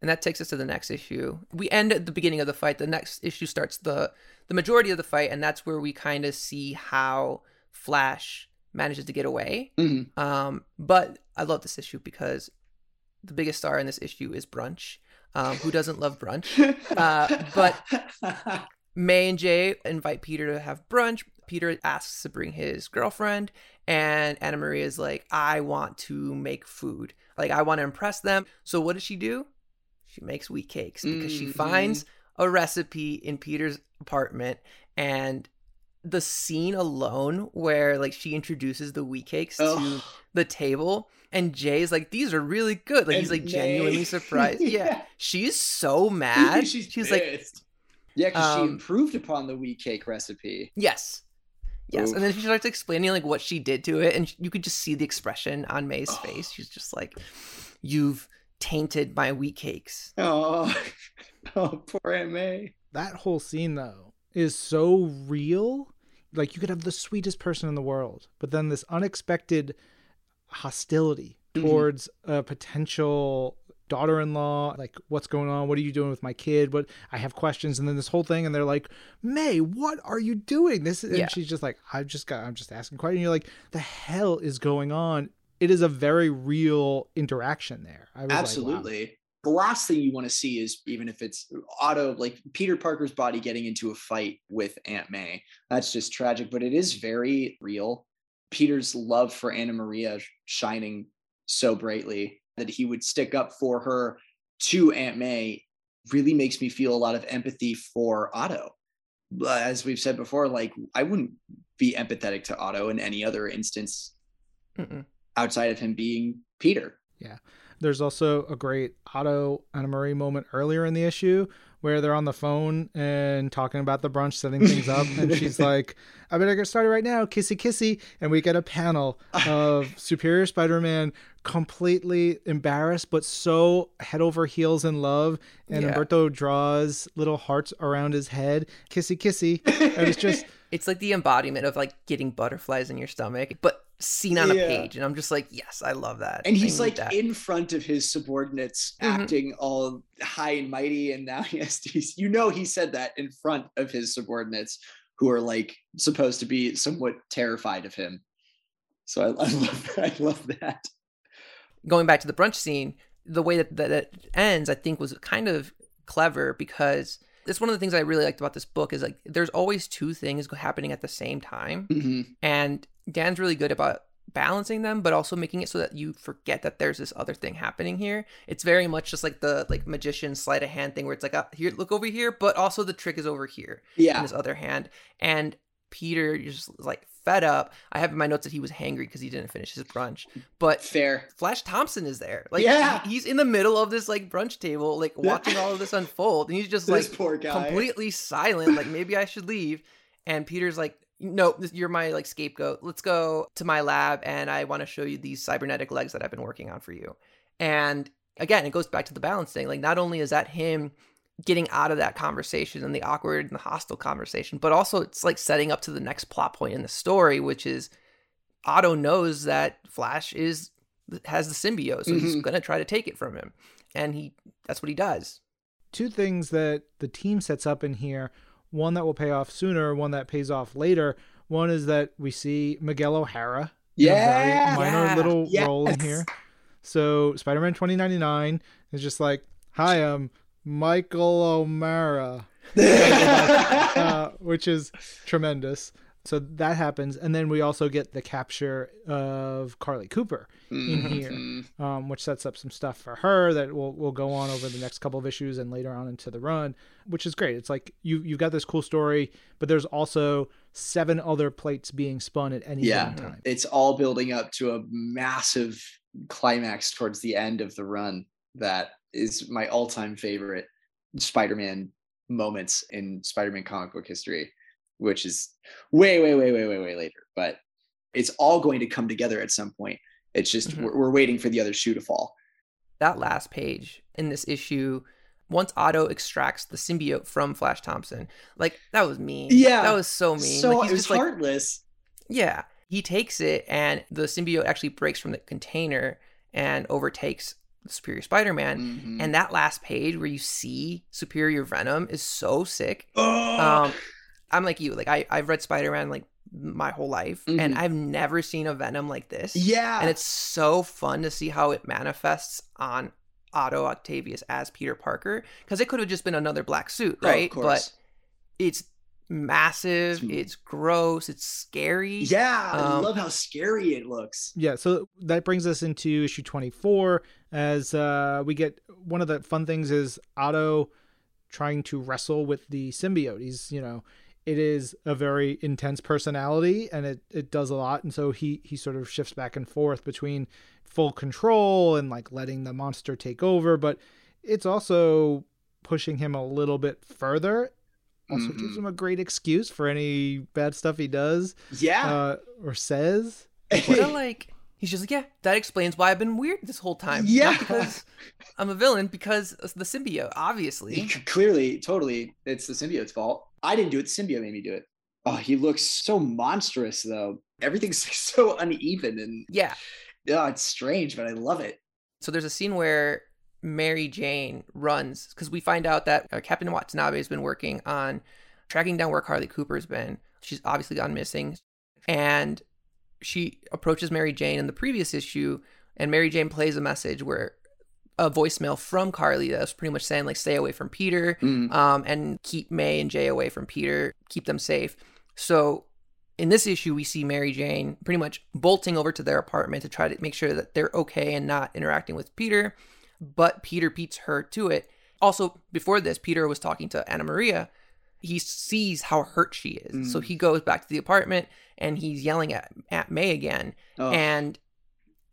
And that takes us to the next issue. We end at the beginning of the fight. The next issue starts the the majority of the fight, and that's where we kind of see how Flash manages to get away. Mhm. Um, but I love this issue because the biggest star in this issue is Brunch. Um, who doesn't love Brunch? Uh, but- May and Jay invite Peter to have brunch. Peter asks to bring his girlfriend, and Anna Maria is like, I want to make food. Like, I want to impress them. So, what does she do? She makes wheat cakes because she Mhm. finds a recipe in Peter's apartment. And the scene alone where, like, she introduces the wheat cakes to Oh, the table, and Jay's like, These are really good. Like, he's and like genuinely surprised. yeah. Yeah. She's so mad. She's, She's like, yeah, because she um, improved upon the wheat cake recipe. Yes. Yes. Oof. And then she starts explaining like what she did to it and you could just see the expression on May's Oh. face. She's just like you've tainted my wheat cakes. Oh, oh, poor Aunt May. That whole scene though is so real. Like you could have the sweetest person in the world, but then this unexpected hostility Mhm. towards a potential daughter-in-law like what's going on? What are you doing with my kid? What i have questions. And then this whole thing and they're like may what are you doing? This and Yeah. she's just like i've just got i'm just asking questions. And you're like the hell is going on? It is a very real interaction there. I was like, wow. The last thing you want to see is even if it's Otto, like Peter Parker's body getting into a fight with Aunt May. That's just tragic, but it is very real. Peter's love for Anna Maria shining so brightly that he would stick up for her to Aunt May really makes me feel a lot of empathy for Otto. But As we've said before, like I wouldn't be empathetic to Otto in any other instance Mm-mm. outside of him being Peter. There's also a great Otto Anna Marie moment earlier in the issue where they're on the phone and talking about the brunch, setting things up, and she's like, "I better get started right now, kissy kissy," and we get a panel of Superior Spider-Man completely embarrassed but so head over heels in love, and Yeah. Humberto draws little hearts around his head, kissy kissy, and it's just It's like the embodiment of like getting butterflies in your stomach, but seen on a page. And I'm just like, yes, I love that. and he's like that. in front of his subordinates Mhm. acting all high and mighty and now he has to you know he said that in front of his subordinates who are like supposed to be somewhat terrified of him so i, I love i love that going back to the brunch scene, the way that, that it ends, I think, was kind of clever because it's one of the things I really liked about this book is like there's always two things happening at the same time, Mhm. and Dan's really good about balancing them, but also making it so that you forget that there's this other thing happening here. It's very much just like the like magician sleight of hand thing where it's like, uh, here, look over here, but also the trick is over here Yeah, in this other hand. And Peter just like fed up. I have in my notes that he was hangry because he didn't finish his brunch, but fair Flash Thompson is there. Like, Yeah. he- he's in the middle of this like brunch table, like watching all of this unfold, and he's just like poor guy completely silent. Like, maybe I should leave. And Peter's like, "No, you're my like scapegoat. Let's go to my lab, and I want to show you these cybernetic legs that I've been working on for you." And again, it goes back to the balance thing. Like, not only is that him getting out of that conversation and the awkward and the hostile conversation, but also it's like setting up to the next plot point in the story, which is Otto knows that Flash is has the symbiote, so he's Mhm. gonna try to take it from him, and he that's what he does. two things that the team sets up in here one that will pay off sooner one that pays off later one is that we see miguel o'hara in a very yeah minor Yeah. little role in here so spider-man 2099 is just like hi i'm michael o'mara uh, which is tremendous so that happens and then we also get the capture of carly cooper in here. Mhm. um, which sets up some stuff for her that will will go on over the next couple of issues and later on into the run, which is great. It's like you you've got this cool story, but there's also seven other plates being spun at any Yeah. given time. it's all building up to a massive climax towards the end of the run that is my all-time favorite spider-man moments in spider-man comic book history which is way way way way way way later but it's all going to come together at some point It's just Mhm. we're, we're waiting for the other shoe to fall. that last page in this issue once otto extracts the symbiote from flash thompson like that was mean Yeah. that was so mean So like, it was like heartless. yeah he takes it and the symbiote actually breaks from the container and overtakes superior spider-man Mhm. and that last page where you see superior venom is so sick oh, um i'm like you like I, i've read spider-man like my whole life and Mhm. i've never seen a venom like this yeah, and it's so fun to see how it manifests on Otto Octavius as Peter Parker because it could have just been another black suit, Oh, of right? course. but it's massive, It's- it's gross, it's scary. yeah, I um, love how scary it looks. Yeah, so that brings us into issue 24 as uh, we get one of the fun things is Otto trying to wrestle with the symbiote. He's, you know, it is a very intense personality and it, it does a lot. And so he, he sort of shifts back and forth between full control and like letting the monster take over, but it's also pushing him a little bit further. Also gives Mhm. him a great excuse for any bad stuff he does Yeah, uh, or says. What a, like he's just like, yeah, that explains why I've been weird this whole time. Yeah. Not because I'm a villain, because of the symbiote, obviously. clearly, totally, it's the symbiote's fault. I didn't do it. The symbiote made me do it. Oh, he looks so monstrous though. Everything's so uneven and Yeah. yeah, it's strange, but I love it. So there's a scene where Mary Jane runs because we find out that uh, Captain Watanabe has been working on tracking down where Carly Cooper's been. She's obviously gone missing, and she approaches Mary Jane in the previous issue, and Mary Jane plays a message where a voicemail from Carly that's pretty much saying like stay away from Peter, Mm. um, and keep May and Jay away from Peter, keep them safe. So in this issue, we see Mary Jane pretty much bolting over to their apartment to try to make sure that they're okay and not interacting with Peter, but Peter beats her to it. Also, before this, Peter was talking to Anna Maria. He sees how hurt she is. So Mm. he goes back to the apartment and he's yelling at, at May again. Oh. And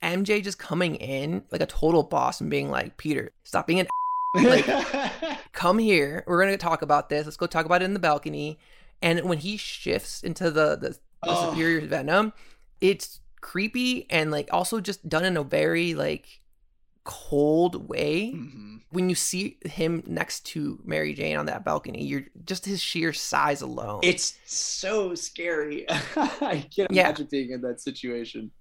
MJ just coming in like a total boss and being like, Peter, stop being an like- come here. We're gonna talk about this. Let's go talk about it in the balcony. And when he shifts into the the, the Oh. superior venom, it's creepy and like also just done in a very like cold way. Mhm. When you see him next to Mary Jane on that balcony, you're just his sheer size alone. It's so scary. I can't Yeah. imagine being in that situation.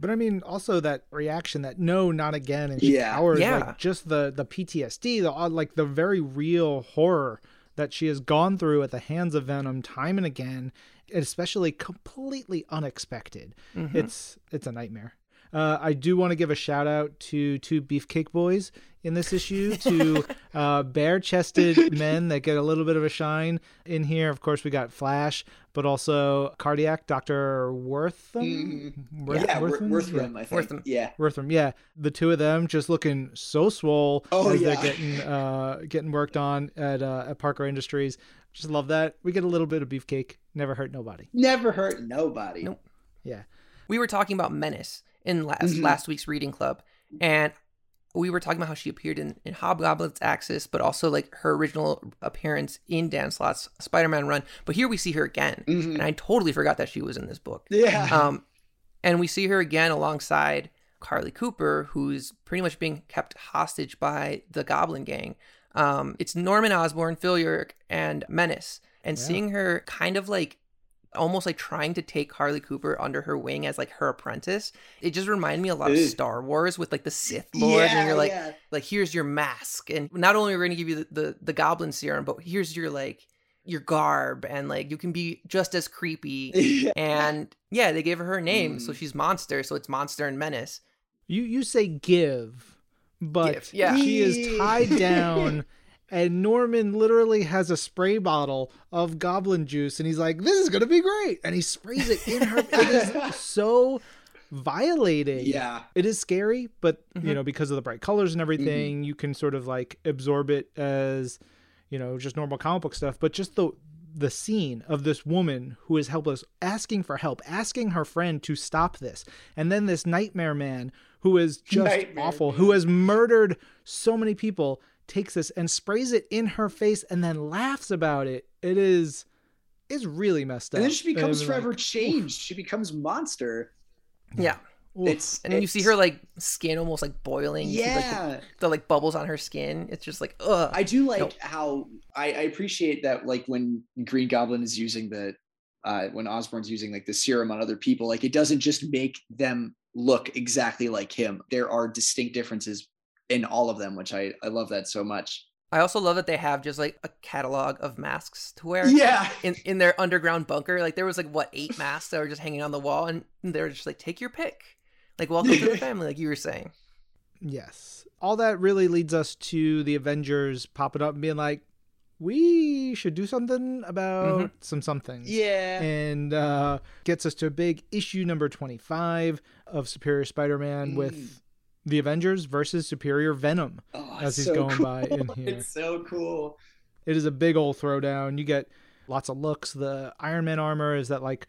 But I mean, also that reaction that no, not again, and she Yeah. cowers. Yeah. Like just the the PTSD, the uh, like the very real horror that she has gone through at the hands of Venom time and again, especially completely unexpected. Mhm. It's it's a nightmare. Uh, I do want to give a shout out to two Beefcake Boys in this issue, to uh, bare chested men that get a little bit of a shine in here. Of course, we got Flash, but also Cardiac, Dr. Wortham. Mhm. Worth- yeah, Wor- Wortham? Wortham, Yeah. I think. Wortham. Yeah. Wortham, yeah. The two of them just looking so swole Oh, as yeah. they're getting uh, getting worked on at uh, at Parker Industries. Just love that. We get a little bit of beefcake. Never hurt nobody. Never hurt nobody. Nope. Yeah. we were talking about Menace in last Mhm. last week's reading club, and we were talking about how she appeared in, in Hobgoblin's Axis, but also like her original appearance in Dan Slott's Spider-Man run. But here we see her again, Mhm. and I totally forgot that she was in this book. Yeah. Um, and we see her again alongside Carly Cooper, who's pretty much being kept hostage by the Goblin Gang. Um, it's Norman Osborn, Phil Urich, and Menace, and Yeah. seeing her kind of like almost like trying to take Carly Cooper under her wing as like her apprentice. It just reminded me a lot of Star Wars with like the Sith Lord, and you're like, yeah. like here's your mask, and not only are we going to give you the, the the Goblin serum, but here's your like your garb, and like you can be just as creepy. And yeah, they gave her her name, so Mm. she's Monster, so it's Monster and Menace. You you say give, but Give, yeah. she is tied down. And Norman literally has a spray bottle of goblin juice, and he's like, "This is gonna be great!" And he sprays it in her. it is so violating. Yeah. it is scary, but you Mhm. know, because of the bright colors and everything, you can sort of like absorb it as, you know, just normal comic book stuff. But just the the scene of this woman who is helpless, asking for help, asking her friend to stop this, and then this nightmare man who is just Nightmare awful, man. who has murdered so many people, takes this and sprays it in her face and then laughs about it. It is is really messed up. And then she becomes forever like, changed. She becomes monster. Yeah. It's And then you see her like skin almost like boiling. You see, like, Yeah. the, the like bubbles on her skin. It's just like ugh. I do like Nope. how I, I appreciate that like when Green Goblin is using the uh when Osborn's using like the serum on other people, like it doesn't just make them look exactly like him. There are distinct differences in all of them, which I I love that so much. I also love that they have just like a catalog of masks to wear. Yeah. In, in their underground bunker, like there was like what eight masks that were just hanging on the wall, and they were just like, "Take your pick." Like, welcome to the family, like you were saying. Yes. All that really leads us to the Avengers popping up and being like, we should do something about some something. Yeah. And uh, gets us to a big issue number 25 of Superior Spider Man Mm. with the Avengers versus Superior Venom. Oh, as he's so going cool. by in here. It's so cool. It is a big old throwdown. You get lots of looks. The Iron Man armor is that like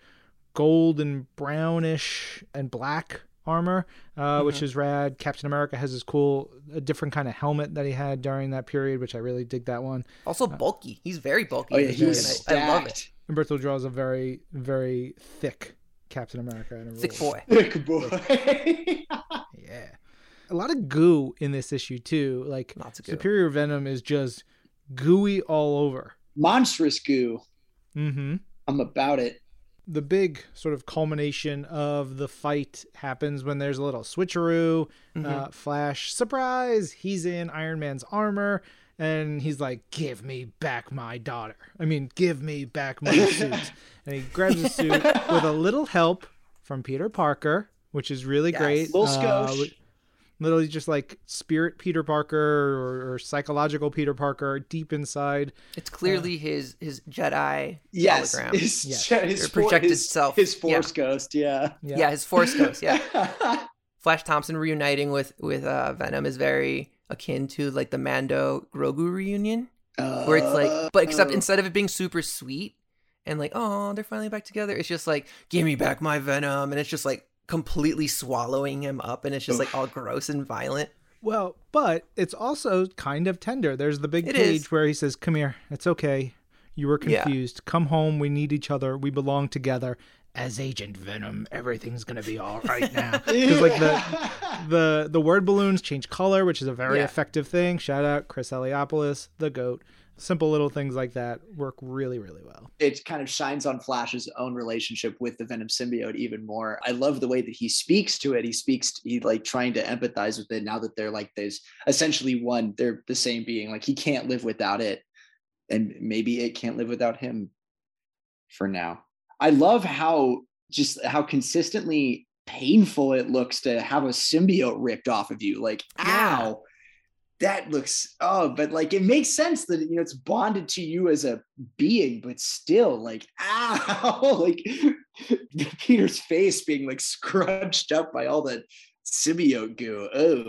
gold and brownish and black armor, uh, which is rad. Captain America has this cool, a different kind of helmet that he had during that period, which I really dig that one. Also bulky. He's very bulky. Oh in yeah, this he book, was and I, I love it. stacked. Humberto draws a very, very thick Captain America. In a Thick roll. boy. Thick boy. Yeah. A lot of goo in this issue, too. Like, Lots of goo. Superior Venom is just gooey all over. Monstrous goo. Mm hmm. I'm about it. the big sort of culmination of the fight happens when there's a little switcheroo. Uh, Flash, surprise! He's in Iron Man's armor, and he's like, "Give me back my daughter. I mean, give me back my suit." and he grabs the suit with a little help from Peter Parker, which is really Yes. great. Little Uh, skosh. wi- Literally just like spirit Peter Parker or, or psychological Peter Parker deep inside. It's clearly his his Jedi Yes. hologram. His, Yes. his, Or for- projected his- self. His Yeah. force ghost. Yeah. yeah. his Force Ghost. Yeah, Flash Thompson reuniting with with uh, Venom is very akin to like the Mando Grogu reunion, Uh, where it's like, but except Oh. instead of it being super sweet and like, oh, they're finally back together, it's just like, give me back my Venom, and it's just like completely swallowing him up, and it's just like all gross and violent. Well, but it's also kind of tender. There's the big It page is. where he says, "Come here. It's okay. You were Yeah. confused. Come home. We need each other. We belong together." As Agent Venom, everything's gonna be all right now. Because like the the the word balloons change color, which is a very Yeah. effective thing. Shout out Chris Eliopoulos, the goat. Simple little things like that work really, really well. it kind of shines on Flash's own relationship with the Venom symbiote even more. I love the way that he speaks to it. He speaks, he like trying to empathize with it now that they're like there's essentially one, they're the same being. Like he can't live without it. And maybe it can't live without him for now. I love how just how consistently painful it looks to have a symbiote ripped off of you. Like, Yeah. ow. That looks oh, but like it makes sense that you know it's bonded to you as a being, but still, like, ow, like Peter's face being like scrunched up by all the symbiote goo. Oh,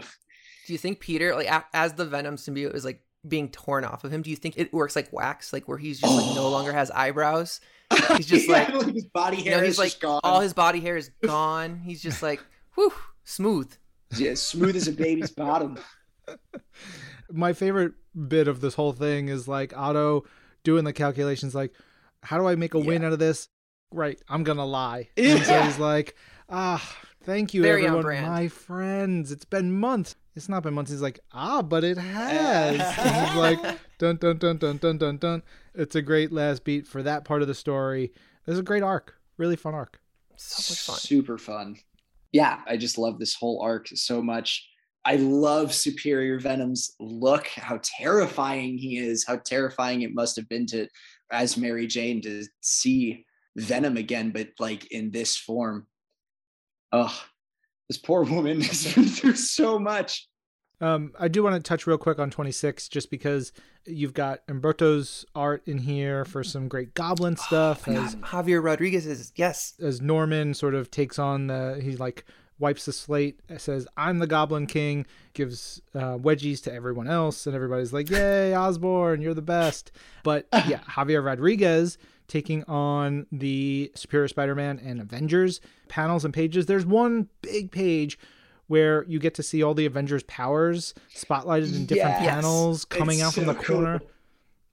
Do you think Peter, like as the Venom symbiote is like being torn off of him, do you think it works like wax, like where he's just like no oh. longer has eyebrows? He's just like- his body You hair know, is like just gone. all his body hair is gone. He's just like, whew, smooth. yeah, smooth as a baby's bottom. my favorite bit of this whole thing is like Otto doing the calculations like how do I make a win out of this? Right, I'm gonna lie. And so he's like, ah, thank you Very everyone, my friends. It's been months. It's not been months. He's like, ah, but it has. and he's like, dun dun dun dun dun dun dun. It's a great last beat for that part of the story. It's a great arc, really fun arc. So much fun. Super fun. Yeah, I just love this whole arc so much. I love Superior Venom's look, how terrifying he is, how terrifying it must have been to, as Mary Jane, to see Venom again, but like in this form. Oh, this poor woman has been through so much. Um, I do want to touch real quick on 26, just because you've got Humberto's art in here for some great goblin stuff. Oh as, Javier Rodriguez is yes. as Norman sort of takes on the, he's like wipes the slate, says, I'm the Goblin King, gives uh, wedgies to everyone else, and everybody's like, Yay, Osborn, you're the best. But yeah, Javier Rodriguez taking on the Superior Spider Man and Avengers panels and pages. There's one big page where you get to see all the Avengers' powers spotlighted in different Yes. panels coming out from so the corner. cool.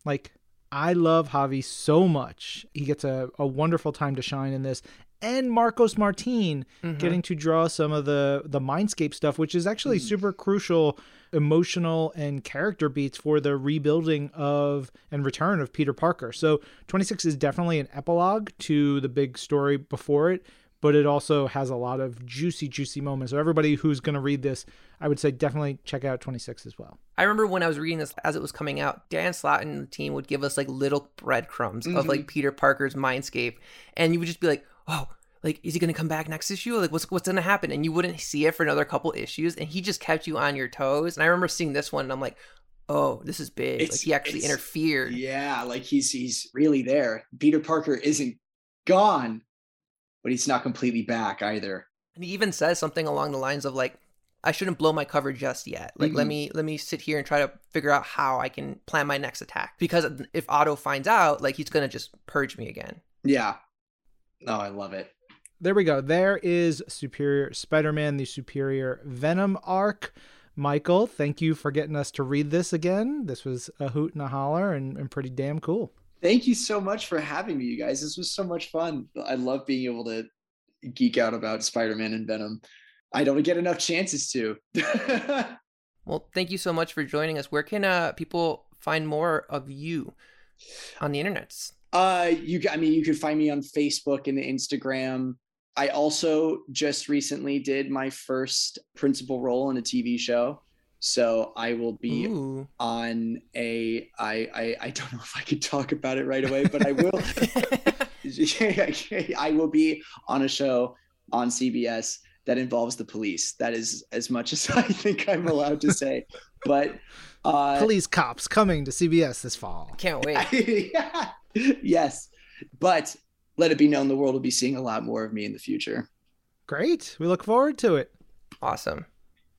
Like, I love Javi so much. He gets a, a wonderful time to shine in this. And Marcos Martin Mhm. getting to draw some of the the Mindscape stuff, which is actually super crucial emotional and character beats for the rebuilding of and return of Peter Parker. So 26 is definitely an epilogue to the big story before it, but it also has a lot of juicy, juicy moments. So everybody who's going to read this, I would say definitely check out 26 as well. I remember when I was reading this as it was coming out, Dan Slott and the team would give us like little breadcrumbs of Mhm. like Peter Parker's mindscape, and you would just be like, "Oh, like is he gonna come back next issue? Like what's what's gonna happen?" And you wouldn't see it for another couple issues, and he just kept you on your toes. And I remember seeing this one, and I'm like, "Oh, this is big! It's- like he actually interfered." Yeah, like he's he's really there. Peter Parker isn't gone, but he's not completely back either. And he even says something along the lines of like, "I shouldn't blow my cover just yet. Like let Mhm. me let me sit here and try to figure out how I can plan my next attack because if Otto finds out, like he's gonna just purge me again." Yeah. Oh, I love it. There we go. There is Superior Spider Man, the Superior Venom arc. Michael, thank you for getting us to read this again. This was a hoot and a holler and, and pretty damn cool. Thank you so much for having me, you guys. This was so much fun. I love being able to geek out about Spider-Man and Venom. I don't get enough chances to. Well, thank you so much for joining us. Where can uh, people find more of you on the internets? Uh, you, I mean, you could find me on Facebook and Instagram. I also just recently did my first principal role in a TV show, so I will be Ooh. on a. I, I I don't know if I could talk about it right away, but I will. I will be on a show on CBS that involves the police. That is as much as I think I'm allowed to say. But uh, Police cops coming to CBS this fall. Can't wait. yes, but let it be known the world will be seeing a lot more of me in the future. Great. We look forward to it. Awesome.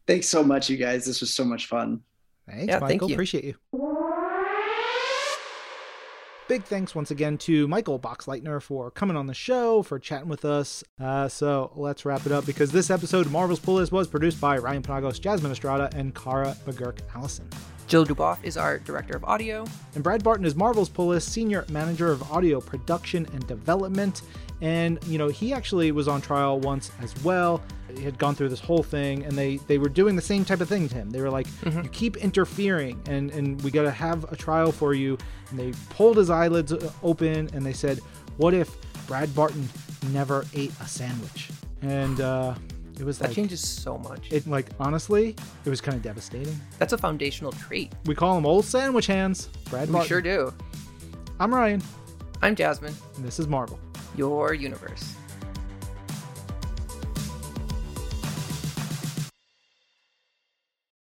Thanks so much, you guys. This was so much fun. Thanks, Yeah, thank Michael. you. Appreciate you. Big thanks once again to Michael Boxleitner for coming on the show, for chatting with us. Uh, so let's wrap it up because this episode of Marvel's Pull List was produced by Ryan Penagos, Jasmine Estrada, and Kara McGuirk Allison. Jill Duboff is our director of audio. And Brad Barton is Marvel's Pull List Senior Manager of Audio Production and Development. And, you know, he actually was on trial once as well. He had gone through this whole thing, and they, they were doing the same type of thing to him. They were like, you keep interfering, and, and we got to have a trial for you. And they pulled his eyelids uh, open, and they said, what if Brad Barton never ate a sandwich? And uh, it was That like, changes so much. it, like, honestly, it was kind of devastating. That's a foundational trait. We call him Old Sandwich Hands. Brad We Barton. sure do. I'm Ryan, I'm Jasmine, and this is Marvel. your universe.